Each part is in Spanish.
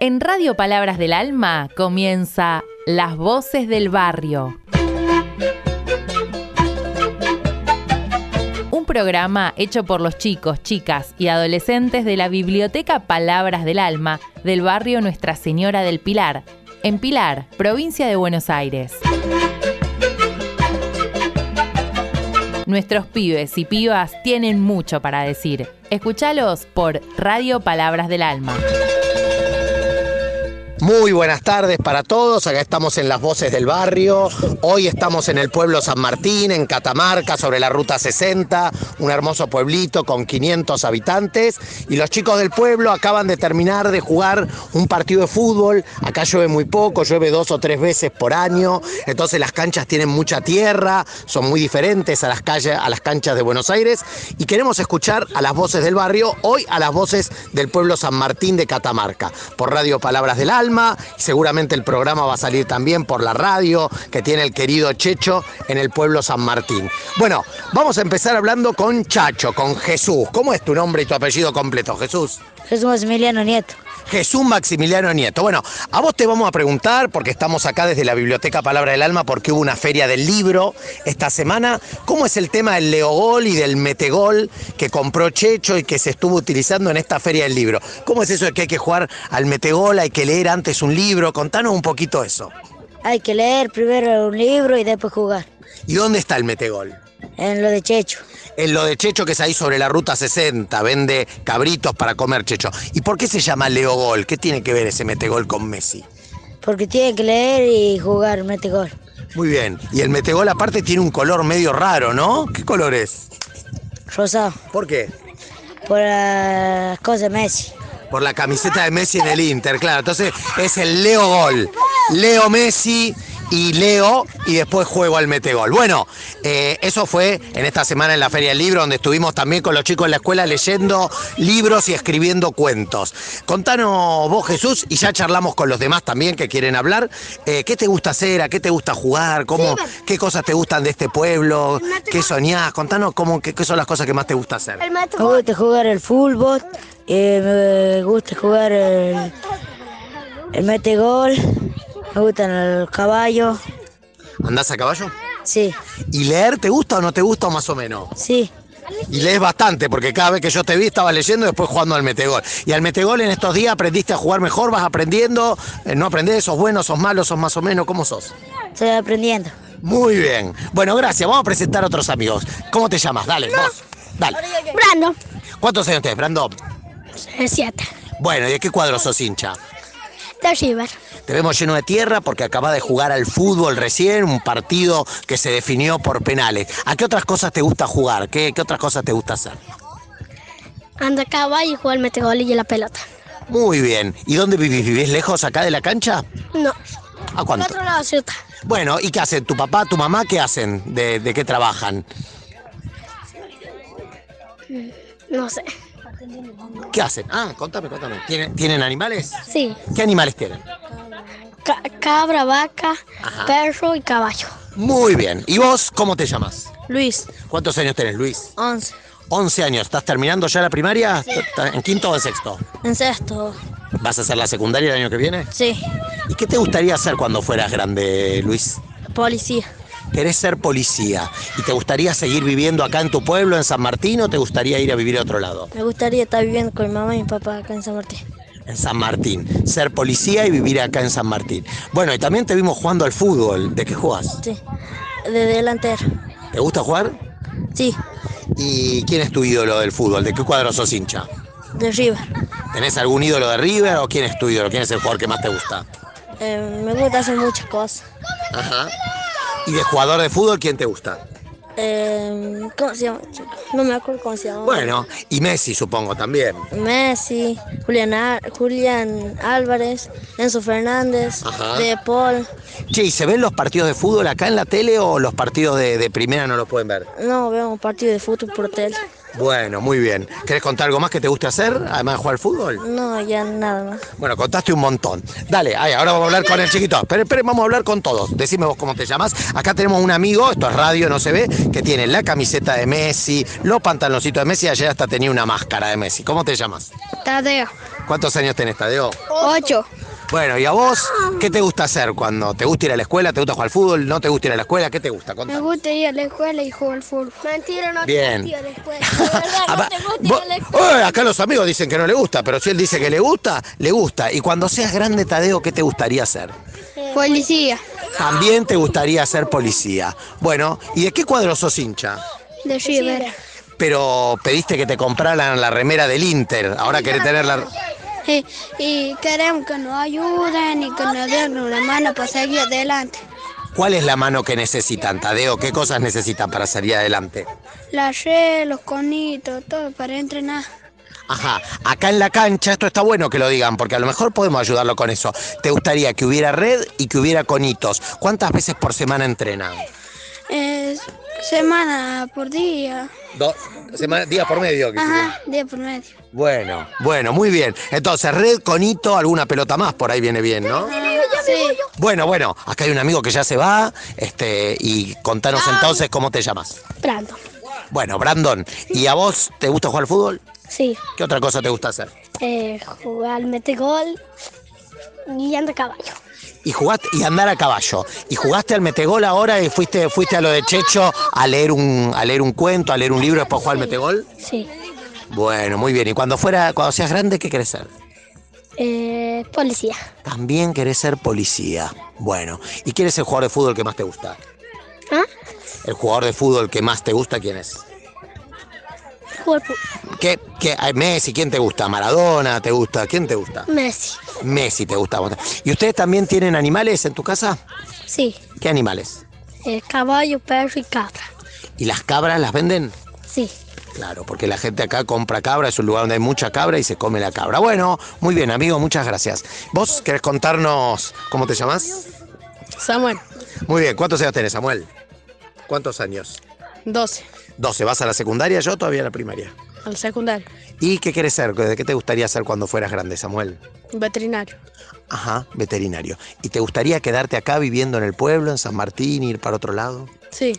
En Radio Palabras del Alma comienza Las Voces del Barrio. Un programa hecho por los chicos, chicas y adolescentes de la Biblioteca Palabras del Alma del barrio Nuestra Señora del Pilar, en Pilar, provincia de Buenos Aires. Nuestros pibes y pibas tienen mucho para decir. Escúchalos por Radio Palabras del Alma. Muy buenas tardes para todos, acá estamos en las voces del barrio, hoy estamos en el pueblo San Martín, en Catamarca, sobre la ruta 60, un hermoso pueblito con 500 habitantes. Y los chicos del pueblo acaban de terminar de jugar un partido de fútbol, acá llueve muy poco, llueve dos o tres veces por año, entonces las canchas tienen mucha tierra, son muy diferentes a las, calles, a las canchas de Buenos Aires. Y queremos escuchar a las voces del barrio, hoy a las voces del pueblo San Martín de Catamarca, por Radio Palabras del Seguramente el programa va a salir también por la radio que tiene el querido Checho en el pueblo San Martín. Bueno, vamos a empezar hablando con Chacho, con Jesús. ¿Cómo es tu nombre y tu apellido completo, Jesús? Jesús Maximiliano Nieto. Jesús Maximiliano Nieto. Bueno, a vos te vamos a preguntar, porque estamos acá desde la Biblioteca Palabra del Alma, porque hubo una feria del libro esta semana. ¿Cómo es el tema del Leogol y del Metegol que compró Checho y que se estuvo utilizando en esta feria del libro? ¿Cómo es eso de que hay que jugar al Metegol, hay que leer antes un libro? Contanos un poquito eso. Hay que leer primero un libro y después jugar. ¿Y dónde está el Metegol? En lo de Checho en lo de Checho que es ahí sobre la ruta 60, vende cabritos para comer Checho. ¿Y por qué se llama Leo Gol? ¿Qué tiene que ver ese metegol con Messi? Porque tiene que leer y jugar metegol. Muy bien. Y el metegol aparte tiene un color medio raro, ¿no? ¿Qué color es? Rosado. ¿Por qué? Por las cosas de Messi. Por la camiseta de Messi en el Inter, claro. Entonces es el Leo Gol. Leo Messi y leo y después juego al metegol. Bueno, eh, eso fue en esta semana en la Feria del Libro, donde estuvimos también con los chicos en la escuela leyendo libros y escribiendo cuentos. Contanos vos, Jesús, y ya charlamos con los demás también que quieren hablar. Eh, ¿Qué te gusta hacer? ¿A qué te gusta jugar? ¿Cómo, ¿Qué cosas te gustan de este pueblo? ¿Qué soñás? Contanos cómo, qué, son las cosas que más te gusta hacer. Me gusta jugar el fútbol, eh, me gusta jugar el, el metegol. Me gustan los caballos. ¿Andás a caballo? Sí. ¿Y leer te gusta o no te gusta o más o menos? Sí. Y lees bastante, porque cada vez que yo te vi estaba leyendo y después jugando al metegol. ¿Y al metegol en estos días aprendiste a jugar mejor? ¿Vas aprendiendo? Eh, ¿No aprendés? ¿Sos bueno? ¿Sos malo? ¿Sos más o menos? ¿Cómo sos? Estoy aprendiendo. Muy bien. Bueno, gracias. Vamos a presentar a otros amigos. ¿Cómo te llamas? Dale, vos. Dale. Brando. ¿Cuántos años tenés, Brando? Siete. Bueno, ¿y de qué cuadro sos hincha? De River. Te vemos lleno de tierra porque acaba de jugar al fútbol recién, un partido que se definió por penales. ¿A qué otras cosas te gusta jugar? ¿Qué, otras cosas te gusta hacer? Anda a caballo y jugar al y la pelota. Muy bien. ¿Y dónde vivís? ¿Vivís lejos acá de la cancha? No. ¿A cuánto? otro lado ciudad. Bueno, ¿y qué hacen? ¿Tu papá, tu mamá qué hacen? ¿De, de qué trabajan? No sé. ¿Qué hacen? Ah, contame, contame. ¿Tienen, animales? Sí. ¿Qué animales tienen? cabra, vaca, perro y caballo. Muy bien. ¿Y vos cómo te llamas? Luis. ¿Cuántos años tenés, Luis? Once. 11 años. ¿Estás terminando ya la primaria? Sí. ¿En quinto o en sexto? En sexto. ¿Vas a hacer la secundaria el año que viene? Sí. ¿Y qué te gustaría hacer cuando fueras grande, Luis? Policía querés ser policía y te gustaría seguir viviendo acá en tu pueblo, en San Martín, o te gustaría ir a vivir a otro lado? Me gustaría estar viviendo con mi mamá y mi papá acá en San Martín. En San Martín, ser policía y vivir acá en San Martín. Bueno, y también te vimos jugando al fútbol. ¿De qué juegas? Sí, de delantero. ¿Te gusta jugar? Sí. ¿Y quién es tu ídolo del fútbol? ¿De qué cuadro sos hincha? De River. ¿Tenés algún ídolo de River o quién es tu ídolo? ¿Quién es el jugador que más te gusta? Eh, me gusta hacer muchas cosas. Ajá. ¿Y de jugador de fútbol quién te gusta? Eh, ¿Cómo se llama? No me acuerdo cómo se llama. Bueno, y Messi supongo también. Messi, Julián, Julián Álvarez, Enzo Fernández, De Paul. Che, ¿y se ven los partidos de fútbol acá en la tele o los partidos de, primera no los pueden ver? No, vemos partidos de fútbol por tele. Bueno, muy bien. ¿Querés contar algo más que te guste hacer, además de jugar al fútbol? No, ya nada más. Bueno, contaste un montón. Dale, ay, ahora vamos a hablar con el chiquito. Esperen, esperen, vamos a hablar con todos. Decime vos cómo te llamas. Acá tenemos un amigo, esto es radio, no se ve, que tiene la camiseta de Messi, los pantaloncitos de Messi, ayer hasta tenía una máscara de Messi. ¿Cómo te llamas? Tadeo. ¿Cuántos años tenés, Tadeo? Ocho. Bueno, ¿y a vos qué te gusta hacer cuando te gusta ir a la escuela? ¿Te gusta jugar al fútbol? ¿No te gusta ir a la escuela? ¿Qué te gusta? Me Contame. gusta ir a la escuela y jugar al fútbol. Mentira, no Bien. te gusta ir a la escuela. De verdad, Ah, no va- te gusta ir a la escuela. ¡Eh! acá los amigos dicen que no le gusta, pero si él dice que le gusta, le gusta. Y cuando seas grande, Tadeo, ¿qué te gustaría hacer? Policía. También te gustaría ser policía. Bueno, ¿y de qué cuadro sos hincha? De River. Pero pediste que te compraran la remera del Inter. Ahora querés tener la... Y, y queremos que nos ayuden y que nos den una mano para seguir adelante. ¿Cuál es la mano que necesitan, Tadeo? ¿Qué cosas necesitan para salir adelante? La red, los conitos, todo para entrenar. Ajá, acá en la cancha, esto está bueno que lo digan, porque a lo mejor podemos ayudarlo con eso. ¿Te gustaría que hubiera red y que hubiera conitos? ¿Cuántas veces por semana entrenan? Es semana por día. Dos, semana, día por medio. Ajá, día por medio. Bueno, bueno, muy bien. Entonces, red, conito, alguna pelota más, por ahí viene bien, ¿no? Sí. Bueno, bueno, acá hay un amigo que ya se va, este, y contanos entonces cómo te llamas. Brando. Bueno, Brandon, ¿y a vos te gusta jugar al fútbol? Sí. ¿Qué otra cosa te gusta hacer? Eh, jugar metegol y anda a caballo. Y jugaste y andar a caballo. Y jugaste al metegol ahora y fuiste, fuiste a lo de Checho a leer un, a leer un cuento, a leer un libro después jugar al metegol. Sí. Bueno, muy bien. Y cuando fuera, cuando seas grande, ¿qué querés ser? Eh, policía. También querés ser policía. Bueno, ¿y quién es el jugador de fútbol que más te gusta? ¿Ah? El jugador de fútbol que más te gusta, ¿quién es? ¿Qué, qué, Messi, ¿quién te gusta? ¿Maradona te gusta? ¿Quién te gusta? Messi. Messi te gusta. ¿Y ustedes también tienen animales en tu casa? Sí. ¿Qué animales? Eh, caballo, perro y cabra. ¿Y las cabras las venden? Sí. Claro, porque la gente acá compra cabra, es un lugar donde hay mucha cabra y se come la cabra. Bueno, muy bien, amigo, muchas gracias. ¿Vos querés contarnos cómo te llamas? Samuel, Muy bien, ¿cuántos años tenés, Samuel? ¿Cuántos años? 12, 12, ¿vas a la secundaria? Yo todavía a la primaria. al secundario, ¿Y qué querés ser? ¿De qué te gustaría ser cuando fueras grande, Samuel? veterinario. Ajá, veterinario. ¿Y te gustaría quedarte acá viviendo en el pueblo, en San Martín, ir para otro lado? Sí,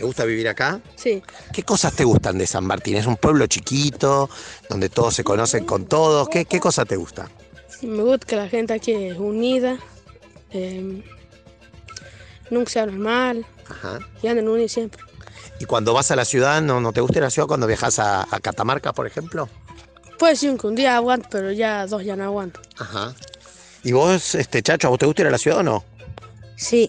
¿Te gusta vivir acá? sí. ¿Qué cosas te gustan de San Martín? Es un pueblo chiquito, donde todos se conocen con todos. ¿Qué, qué cosa te gusta? Me gusta que la gente aquí es unida, eh, nunca se hablan mal Ajá. y andan unidos siempre. ¿Y cuando vas a la ciudad, no, no te gusta ir a la ciudad cuando viajas a, a Catamarca, por ejemplo? Puede ser que un día aguanto, pero ya dos ya no aguanto. Ajá. ¿Y vos, este chacho, a vos te gusta ir a la ciudad o no? Sí,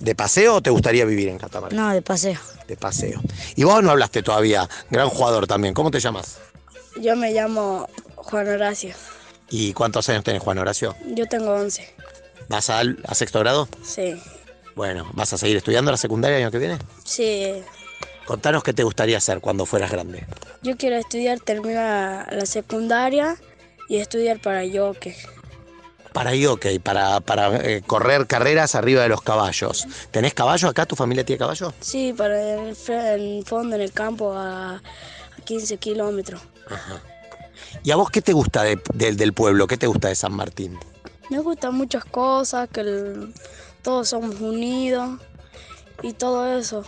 ¿De paseo o te gustaría vivir en Catamarca? no, de paseo. De paseo. Y vos no hablaste todavía, gran jugador también. ¿Cómo te llamas? Yo me llamo Juan Horacio, ¿Y cuántos años tenés, Juan Horacio? yo tengo 11. ¿Vas al- a sexto grado? Sí, Bueno, ¿vas a seguir estudiando la secundaria el año que viene? sí. Contanos qué te gustaría hacer cuando fueras grande. Yo quiero estudiar, terminar la secundaria y estudiar para yoke. Para hockey, para, para eh, correr carreras arriba de los caballos. ¿Tenés caballo acá? ¿Tu familia tiene caballo? Sí, para el, el fondo en el campo a, a 15 kilómetros. Ajá. ¿Y a vos qué te gusta de- del- del pueblo? ¿Qué te gusta de San Martín? Me gustan muchas cosas, que el- todos somos unidos y todo eso.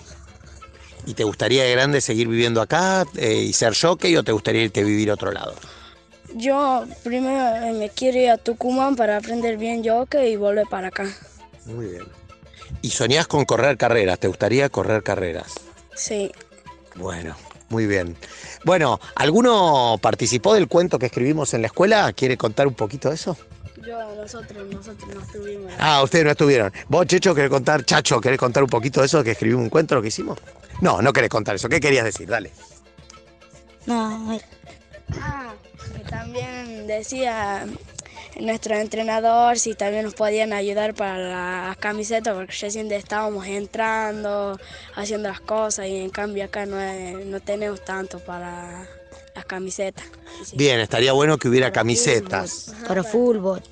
¿Y te gustaría de grande seguir viviendo acá eh, y ser jockey o te gustaría irte a vivir a otro lado? Yo primero me quiero ir a Tucumán para aprender bien yoke y volver para acá. Muy bien. ¿Y soñás con correr carreras? ¿Te gustaría correr carreras? Sí. Bueno, muy bien. Bueno, ¿alguno participó del cuento que escribimos en la escuela? ¿Quiere contar un poquito de eso? Yo, nosotros, nosotros no estuvimos. Ah, ustedes no estuvieron. ¿Vos, Checho, querés contar, Chacho, querés contar un poquito de eso que escribimos un cuento, lo que hicimos? No, no querés contar eso. ¿Qué querías decir? Dale. No, mira. Ah, que también decía nuestro entrenador si también nos podían ayudar para las camisetas porque recién estábamos entrando, haciendo las cosas y en cambio acá no, es- no tenemos tanto para las camisetas. Sí. Bien, estaría bueno que hubiera camisetas. para fútbol.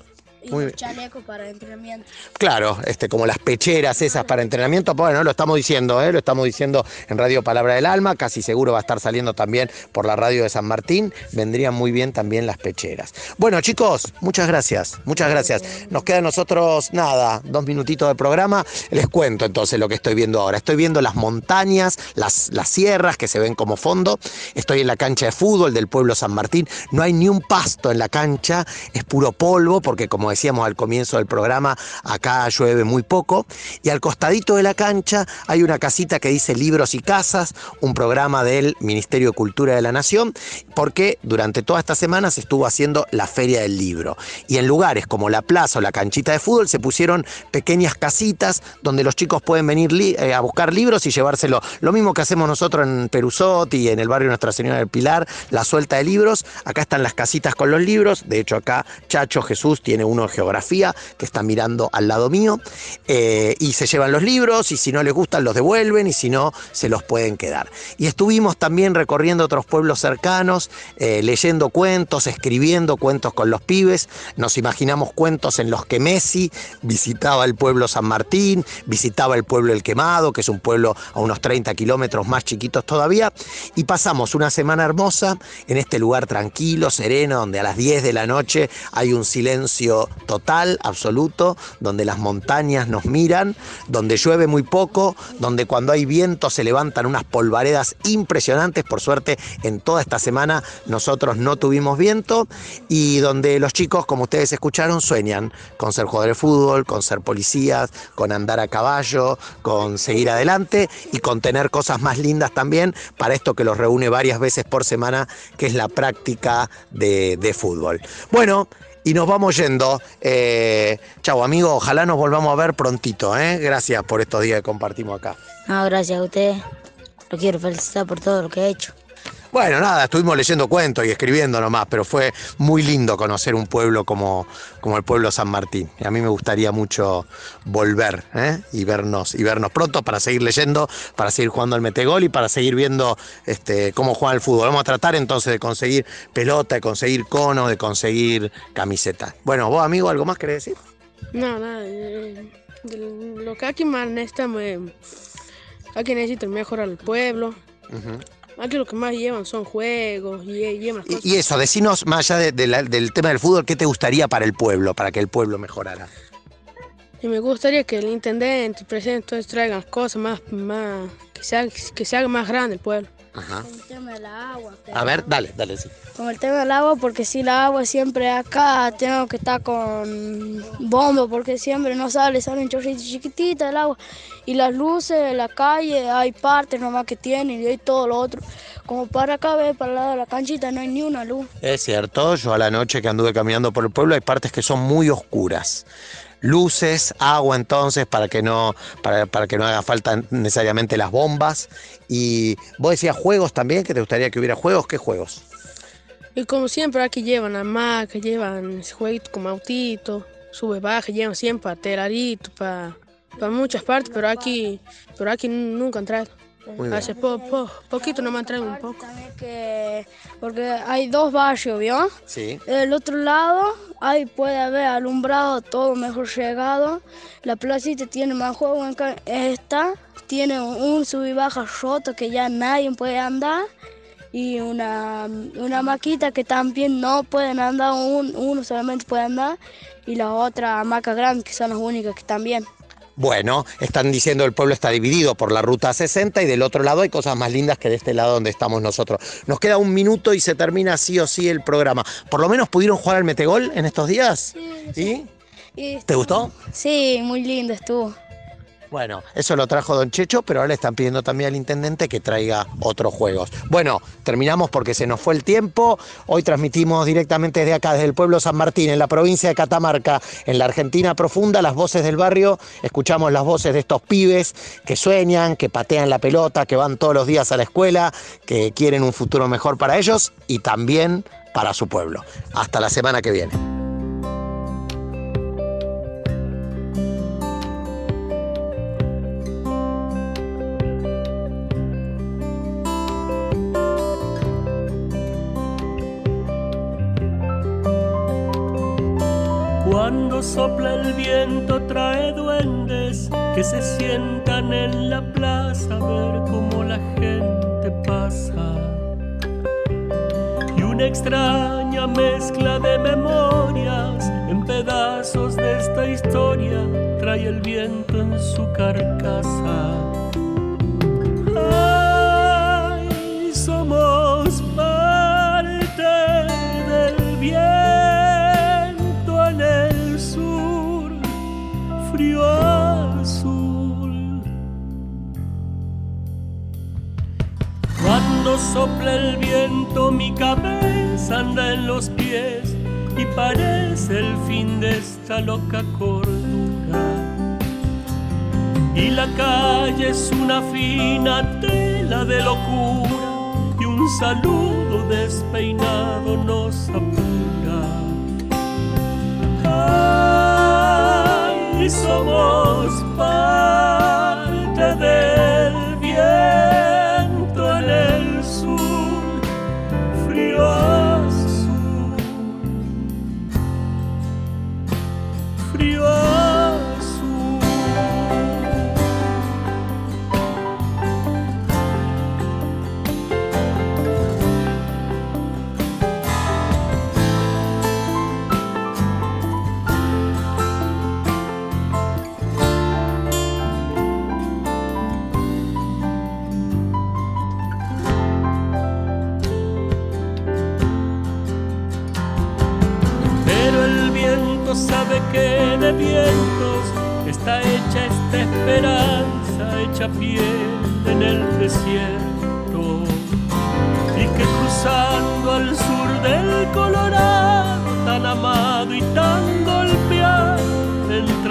Y Muy los bien. chalecos para entrenamiento. Claro, este, como las pecheras esas para entrenamiento, bueno, lo estamos diciendo, ¿eh? lo estamos diciendo en Radio Palabra del Alma, casi seguro va a estar saliendo también por la radio de San Martín, vendrían muy bien también las pecheras. Bueno chicos, muchas gracias, muchas gracias. Nos queda a nosotros nada, dos minutitos de programa, les cuento entonces lo que estoy viendo ahora. Estoy viendo las montañas, las, las sierras que se ven como fondo, estoy en la cancha de fútbol del pueblo San Martín, no hay ni un pasto en la cancha, es puro polvo, porque como decíamos al comienzo del programa, acá llueve muy poco, y al costadito de la cancha hay una casita que dice Libros y Casas, un programa del Ministerio de Cultura de la Nación, porque durante toda esta semana se estuvo haciendo la Feria del Libro. Y en lugares como la plaza o la canchita de fútbol se pusieron pequeñas casitas donde los chicos pueden venir eh, a buscar libros y llevárselo. Lo mismo que hacemos nosotros en Perusotti, en el barrio Nuestra Señora del Pilar, la suelta de libros. Acá están las casitas con los libros. De hecho, acá Chacho Jesús tiene de geografía que está mirando al lado mío. Eh, y se llevan los libros y si no les gustan los devuelven y si no se los pueden quedar. Y estuvimos también recorriendo otros pueblos cercanos, eh, leyendo cuentos, escribiendo cuentos con los pibes. Nos imaginamos cuentos en los que Messi visitaba el pueblo San Martín, visitaba el pueblo El Quemado, que es un pueblo a unos 30 kilómetros más chiquitos todavía. Y pasamos una semana hermosa en este lugar tranquilo, sereno, donde a las 10 de la noche hay un silencio total, absoluto, donde las montañas nos miran, donde llueve muy poco, donde cuando hay viento se levantan unas polvaredas impresionantes. Por suerte, en toda esta semana nosotros no tuvimos viento y donde los chicos, como ustedes escucharon, sueñan con ser jugadores de fútbol, con ser policías, con andar a caballo, con seguir adelante y con tener cosas más lindas también para esto que los reúne varias veces por semana, que es la práctica de, de fútbol. Bueno, y nos vamos yendo. Eh, chau, amigo. Ojalá nos volvamos a ver prontito. ¿eh? Gracias por estos días que compartimos acá. No, gracias a usted. Lo quiero felicitar por todo lo que ha hecho. Bueno, nada, estuvimos leyendo cuentos y escribiendo nomás, pero fue muy lindo conocer un pueblo como, como el pueblo San Martín. Y a mí me gustaría mucho volver ¿eh? y vernos y vernos pronto para seguir leyendo, para seguir jugando al metegol y para seguir viendo este, cómo juega el fútbol. Vamos a tratar entonces de conseguir pelota, de conseguir cono, de conseguir camiseta. Bueno, vos, amigo, ¿algo más querés decir? No, nada. eh, lo que aquí más necesitamos, eh, aquí necesitan mejorar el pueblo. Aquí lo que más llevan son juegos y eh, llevan cosas. Y, y eso, decinos, más allá de- de la- del tema del fútbol, ¿qué te gustaría para el pueblo, para que el pueblo mejorara? Y me gustaría que el intendente, el presidente, todos traigan cosas más, más que, se haga, que se haga más grande el pueblo. Ajá. Con el tema del agua. A ver, dale, dale, sí. Con el tema del agua, porque si el agua siempre acá tengo que estar con bomba, porque siempre no sale, sale un chorrito chiquitito del agua. Y las luces de la calle, hay partes nomás que tienen y hay todo lo otro. Como para acá, ve, para el lado de la canchita, no hay ni una luz. Es cierto, yo a la noche que anduve caminando por el pueblo hay partes que son muy oscuras. Luces, agua entonces para que no, para, para que no haga falta necesariamente las bombas. Y vos decías juegos también, que te gustaría que hubiera juegos, ¿qué juegos? Y como siempre aquí llevan hamacas, llevan jueguitos como autito, sube baja, llevan siempre telarito para muchas partes, pero aquí, pero aquí nunca han traído. Hace po- po- poquito no me han traído un poco. Que, porque hay dos barrios, ¿vio? Sí. Del otro lado, ahí puede haber alumbrado todo mejor llegado. La placita tiene más juego. en Esta tiene un sub y baja roto que ya nadie puede andar. Y una, una maquita que también no pueden andar, un- uno solamente puede andar. Y la otra hamaca grande, que son las únicas que también. Bueno, están diciendo el pueblo está dividido por la ruta 60 y del otro lado hay cosas más lindas que de este lado donde estamos nosotros. Nos queda un minuto y se termina sí o sí el programa. ¿Por lo menos pudieron jugar al metegol en estos días? ¿Y? Y ¿Te gustó? Sí, muy lindo estuvo. Bueno, eso lo trajo Don Checho, pero ahora le están pidiendo también al intendente que traiga otros juegos. Bueno, terminamos porque se nos fue el tiempo. Hoy transmitimos directamente desde acá, desde el pueblo San Martín, en la provincia de Catamarca, en la Argentina profunda, las voces del barrio. Escuchamos las voces de estos pibes que sueñan, que patean la pelota, que van todos los días a la escuela, que quieren un futuro mejor para ellos y también para su pueblo. Hasta la semana que viene. Sopla el viento trae duendes que se sientan en la plaza a ver cómo la gente pasa. Y una extraña mezcla de memorias en pedazos de esta historia trae el viento en su carcasa. Sopla el viento mi cabeza anda en los pies y parece el fin de esta loca cordura. Y la calle es una fina tela de locura y un saludo despeinado nos apura. Ay, somos parte del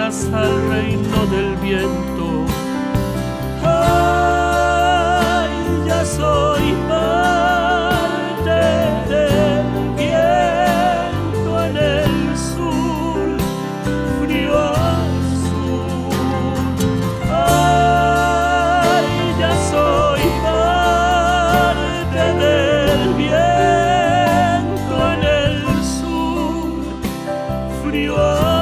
entras al reino del viento. Ay, ya soy parte del viento en el sur, frío azul. Ay, ya soy parte del viento en el sur, frío azul.